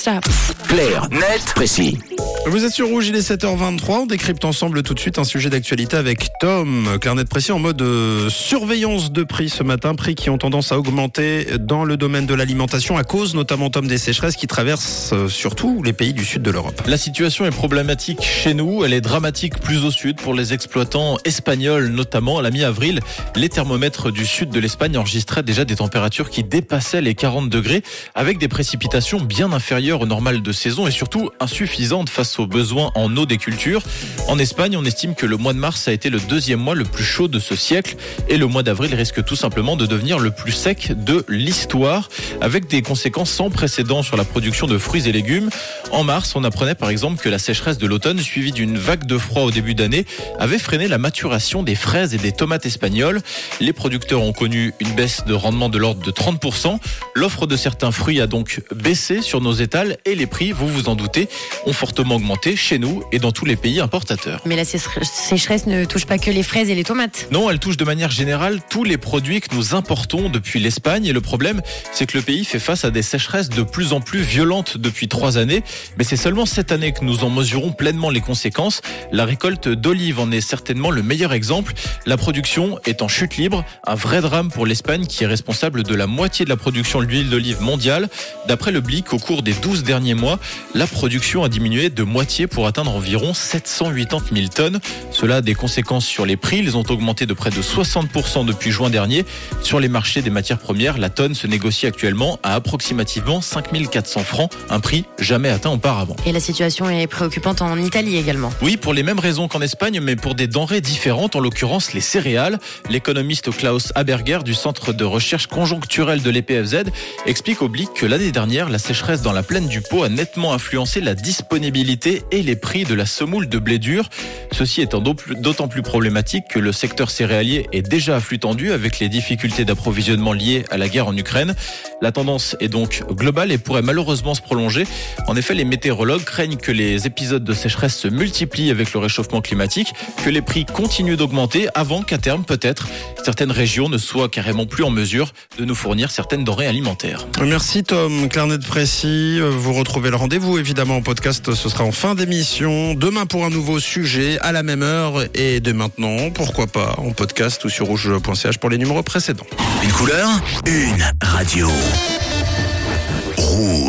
Stop. Clair, net, précis. Vous êtes sur Rouge, il est 7h23. On décrypte ensemble tout de suite un sujet d'actualité avec Tom. Clarnet précis en mode euh, surveillance de prix ce matin. Prix qui ont tendance à augmenter dans le domaine de l'alimentation à cause notamment, Tom, des sécheresses qui traversent euh, surtout les pays du sud de l'Europe. La situation est problématique chez nous. Elle est dramatique plus au sud pour les exploitants espagnols, notamment à la mi-avril. Les thermomètres du sud de l'Espagne enregistraient déjà des températures qui dépassaient les 40 degrés avec des précipitations bien inférieures au normal de saison et surtout insuffisantes face aux besoins en eau des cultures. En Espagne, on estime que le mois de mars a été le deuxième mois le plus chaud de ce siècle et le mois d'avril risque tout simplement de devenir le plus sec de l'histoire avec des conséquences sans précédent sur la production de fruits et légumes. En mars, on apprenait par exemple que la sécheresse de l'automne suivie d'une vague de froid au début d'année avait freiné la maturation des fraises et des tomates espagnoles. Les producteurs ont connu une baisse de rendement de l'ordre de 30%. L'offre de certains fruits a donc baissé sur nos étals et les prix, vous vous en doutez, ont fortement augmenté chez nous et dans tous les pays importateurs. Mais la sécheresse ne touche pas que les fraises et les tomates. Non, elle touche de manière générale tous les produits que nous importons depuis l'Espagne. Et le problème, c'est que le pays fait face à des sécheresses de plus en plus violentes depuis trois années. Mais c'est seulement cette année que nous en mesurons pleinement les conséquences. La récolte d'olives en est certainement le meilleur exemple. La production est en chute libre, un vrai drame pour l'Espagne qui est responsable de la moitié de la production d'huile d'olive mondiale. D'après le Blick, au cours des 12 derniers mois, la production a diminué de moitié pour atteindre environ 780 000 tonnes. Cela a des conséquences sur les prix. Ils ont augmenté de près de 60% depuis juin dernier. Sur les marchés des matières premières, la tonne se négocie actuellement à approximativement 5400 francs, un prix jamais atteint auparavant. Et la situation est préoccupante en Italie également. Oui, pour les mêmes raisons qu'en Espagne, mais pour des denrées différentes, en l'occurrence les céréales. L'économiste Klaus Haberger du Centre de recherche conjoncturelle de l'EPFZ explique au Blick que l'année dernière, la sécheresse dans la plaine du Pau a nettement influencé la disponibilité et les prix de la semoule de blé dur. Ceci étant d'autant plus problématique que le secteur céréalier est déjà à flux tendu avec les difficultés d'approvisionnement liées à la guerre en Ukraine. La tendance est donc globale et pourrait malheureusement se prolonger. En effet, les météorologues craignent que les épisodes de sécheresse se multiplient avec le réchauffement climatique, que les prix continuent d'augmenter avant qu'à terme, peut-être, certaines régions ne soient carrément plus en mesure de nous fournir certaines denrées alimentaires. Merci Tom, Clarnet précis. Vous retrouvez le rendez-vous évidemment en podcast, ce sera en fin d'émission. Demain pour un nouveau sujet à la même heure et dès maintenant, pourquoi pas en podcast ou sur rouge.ch pour les numéros précédents. Une couleur, une radio. Rouge.